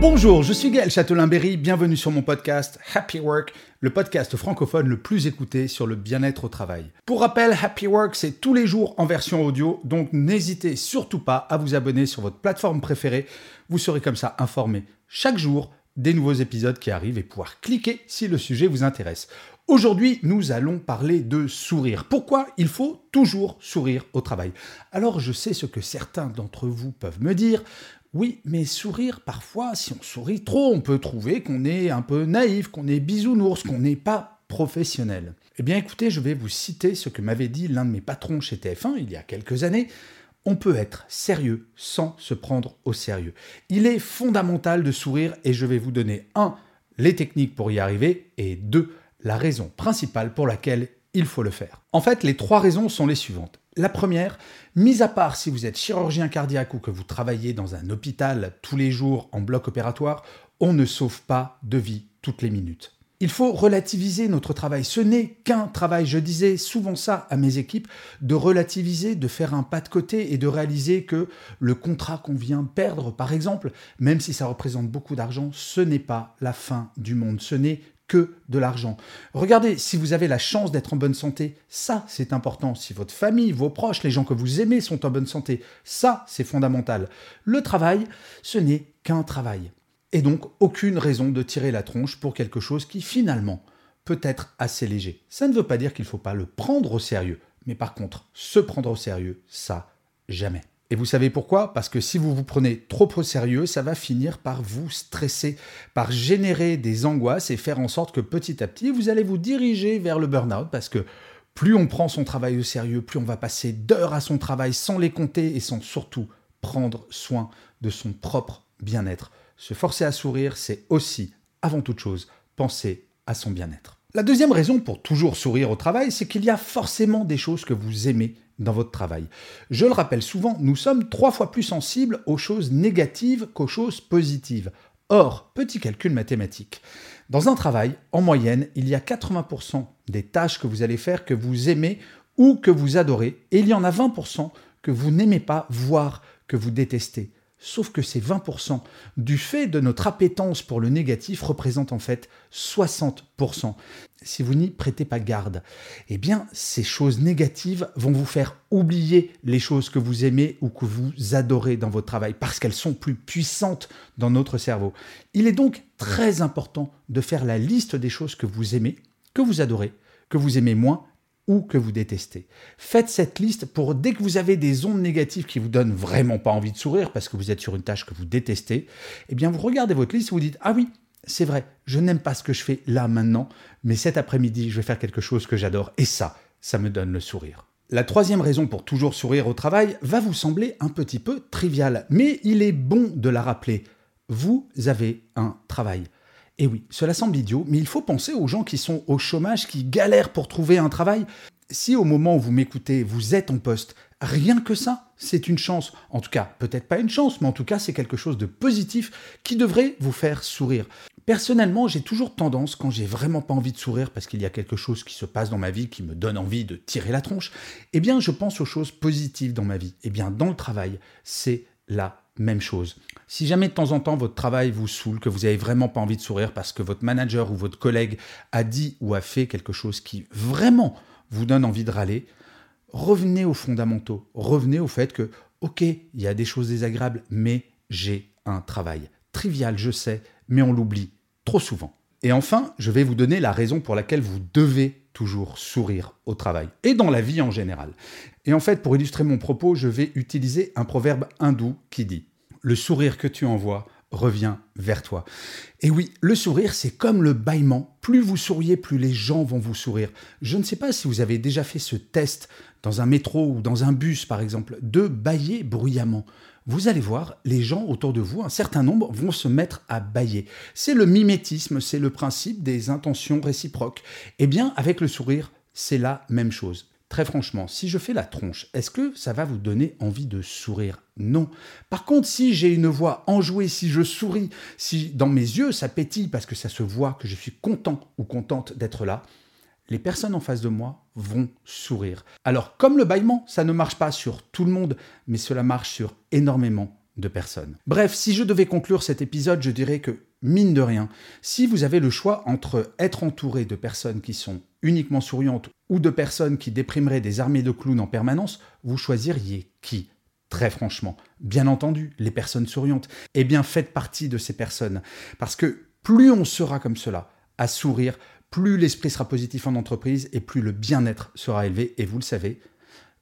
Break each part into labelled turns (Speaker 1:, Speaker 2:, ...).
Speaker 1: Bonjour, je suis Gaël Châtelain-Berry, bienvenue sur mon podcast Happy Work, le podcast francophone le plus écouté sur le bien-être au travail. Pour rappel, Happy Work, c'est tous les jours en version audio, donc n'hésitez surtout pas à vous abonner sur votre plateforme préférée, vous serez comme ça informé chaque jour des nouveaux épisodes qui arrivent et pouvoir cliquer si le sujet vous intéresse. Aujourd'hui, nous allons parler de sourire. Pourquoi il faut toujours sourire au travail? Alors, je sais ce que certains d'entre vous peuvent me dire. Oui, mais sourire, parfois, si on sourit trop, on peut trouver qu'on est un peu naïf, qu'on est bisounours, qu'on n'est pas professionnel. Eh bien écoutez, je vais vous citer ce que m'avait dit l'un de mes patrons chez TF1 il y a quelques années. On peut être sérieux sans se prendre au sérieux. Il est fondamental de sourire et je vais vous donner un, les techniques pour y arriver et deux, la raison principale pour laquelle il faut le faire. En fait, les trois raisons sont les suivantes. La première, mis à part si vous êtes chirurgien cardiaque ou que vous travaillez dans un hôpital tous les jours en bloc opératoire, on ne sauve pas de vie toutes les minutes. Il faut relativiser notre travail. Ce n'est qu'un travail. Je disais souvent ça à mes équipes, de relativiser, de faire un pas de côté et de réaliser que le contrat qu'on vient perdre, par exemple, même si ça représente beaucoup d'argent, ce n'est pas la fin du monde. Ce n'est que de l'argent. Regardez, si vous avez la chance d'être en bonne santé, ça c'est important. Si votre famille, vos proches, les gens que vous aimez sont en bonne santé, ça c'est fondamental. Le travail, ce n'est qu'un travail. Et donc aucune raison de tirer la tronche pour quelque chose qui finalement peut être assez léger. Ça ne veut pas dire qu'il ne faut pas le prendre au sérieux, mais par contre, se prendre au sérieux, ça, jamais. Et vous savez pourquoi? Parce que si vous vous prenez trop au sérieux, ça va finir par vous stresser, par générer des angoisses et faire en sorte que petit à petit, vous allez vous diriger vers le burn-out parce que plus on prend son travail au sérieux, plus on va passer d'heures à son travail sans les compter et sans surtout prendre soin de son propre bien-être. Se forcer à sourire, c'est aussi, avant toute chose, penser à son bien-être. La deuxième raison pour toujours sourire au travail, c'est qu'il y a forcément des choses que vous aimez dans votre travail. Je le rappelle souvent, nous sommes trois fois plus sensibles aux choses négatives qu'aux choses positives. Or, petit calcul mathématique. Dans un travail, en moyenne, il y a 80% des tâches que vous allez faire que vous aimez ou que vous adorez, et il y en a 20% que vous n'aimez pas, voire que vous détestez. Sauf que ces 20% du fait de notre appétence pour le négatif représentent en fait 60%. Si vous n'y prêtez pas garde, eh bien ces choses négatives vont vous faire oublier les choses que vous aimez ou que vous adorez dans votre travail parce qu'elles sont plus puissantes dans notre cerveau. Il est donc très important de faire la liste des choses que vous aimez, que vous adorez, que vous aimez moins que vous détestez. Faites cette liste pour dès que vous avez des ondes négatives qui vous donnent vraiment pas envie de sourire parce que vous êtes sur une tâche que vous détestez, eh bien vous regardez votre liste et vous dites ah oui, c'est vrai, je n'aime pas ce que je fais là maintenant, mais cet après-midi, je vais faire quelque chose que j'adore et ça, ça me donne le sourire. La troisième raison pour toujours sourire au travail va vous sembler un petit peu triviale, mais il est bon de la rappeler. Vous avez un travail. Et oui, cela semble idiot, mais il faut penser aux gens qui sont au chômage, qui galèrent pour trouver un travail. Si au moment où vous m'écoutez, vous êtes en poste, rien que ça, c'est une chance. En tout cas, peut-être pas une chance, mais en tout cas, c'est quelque chose de positif qui devrait vous faire sourire. Personnellement, j'ai toujours tendance, quand j'ai vraiment pas envie de sourire parce qu'il y a quelque chose qui se passe dans ma vie qui me donne envie de tirer la tronche, eh bien, je pense aux choses positives dans ma vie. Eh bien, dans le travail, c'est la même chose. Si jamais de temps en temps votre travail vous saoule, que vous n'avez vraiment pas envie de sourire parce que votre manager ou votre collègue a dit ou a fait quelque chose qui vraiment vous donne envie de râler, revenez aux fondamentaux. Revenez au fait que, ok, il y a des choses désagréables, mais j'ai un travail. Trivial, je sais, mais on l'oublie trop souvent. Et enfin, je vais vous donner la raison pour laquelle vous devez toujours sourire au travail et dans la vie en général. Et en fait, pour illustrer mon propos, je vais utiliser un proverbe hindou qui dit ⁇ Le sourire que tu envoies revient vers toi. Et oui, le sourire, c'est comme le bâillement. Plus vous souriez, plus les gens vont vous sourire. Je ne sais pas si vous avez déjà fait ce test dans un métro ou dans un bus, par exemple, de bâiller bruyamment. Vous allez voir, les gens autour de vous, un certain nombre, vont se mettre à bâiller. C'est le mimétisme, c'est le principe des intentions réciproques. Eh bien, avec le sourire, c'est la même chose. Très franchement, si je fais la tronche, est-ce que ça va vous donner envie de sourire? Non. Par contre, si j'ai une voix enjouée, si je souris, si dans mes yeux ça pétille parce que ça se voit que je suis content ou contente d'être là, les personnes en face de moi vont sourire. Alors, comme le bâillement, ça ne marche pas sur tout le monde, mais cela marche sur énormément de personnes. Bref, si je devais conclure cet épisode, je dirais que, mine de rien, si vous avez le choix entre être entouré de personnes qui sont uniquement souriantes ou de personnes qui déprimeraient des armées de clowns en permanence, vous choisiriez qui? Très franchement, bien entendu, les personnes souriantes. Eh bien, faites partie de ces personnes. Parce que plus on sera comme cela, à sourire, plus l'esprit sera positif en entreprise et plus le bien-être sera élevé. Et vous le savez,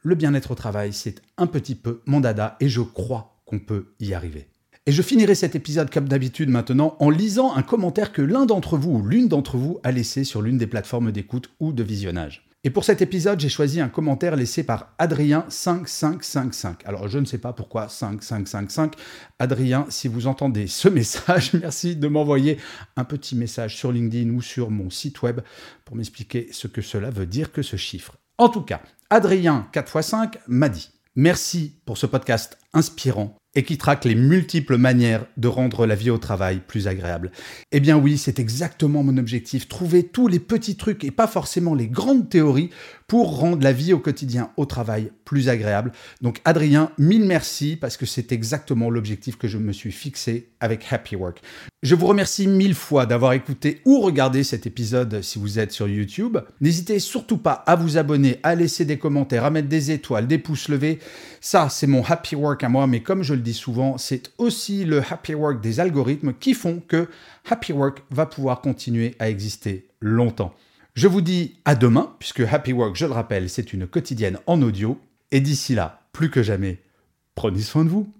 Speaker 1: le bien-être au travail, c'est un petit peu mon dada et je crois qu'on peut y arriver. Et je finirai cet épisode comme d'habitude maintenant en lisant un commentaire que l'un d'entre vous ou l'une d'entre vous a laissé sur l'une des plateformes d'écoute ou de visionnage. Et pour cet épisode, j'ai choisi un commentaire laissé par Adrien5555. Alors je ne sais pas pourquoi 5555. Adrien, si vous entendez ce message, merci de m'envoyer un petit message sur LinkedIn ou sur mon site web pour m'expliquer ce que cela veut dire que ce chiffre. En tout cas, Adrien 4x5 m'a dit Merci pour ce podcast inspirant et qui traque les multiples manières de rendre la vie au travail plus agréable. Eh bien oui, c'est exactement mon objectif, trouver tous les petits trucs et pas forcément les grandes théories pour rendre la vie au quotidien au travail plus agréable. Donc Adrien, mille merci parce que c'est exactement l'objectif que je me suis fixé avec Happy Work. Je vous remercie mille fois d'avoir écouté ou regardé cet épisode si vous êtes sur YouTube. N'hésitez surtout pas à vous abonner, à laisser des commentaires, à mettre des étoiles, des pouces levés. Ça, c'est mon Happy Work à moi, mais comme je le dis souvent, c'est aussi le Happy Work des algorithmes qui font que Happy Work va pouvoir continuer à exister longtemps. Je vous dis à demain, puisque Happy Work, je le rappelle, c'est une quotidienne en audio. Et d'ici là, plus que jamais, prenez soin de vous.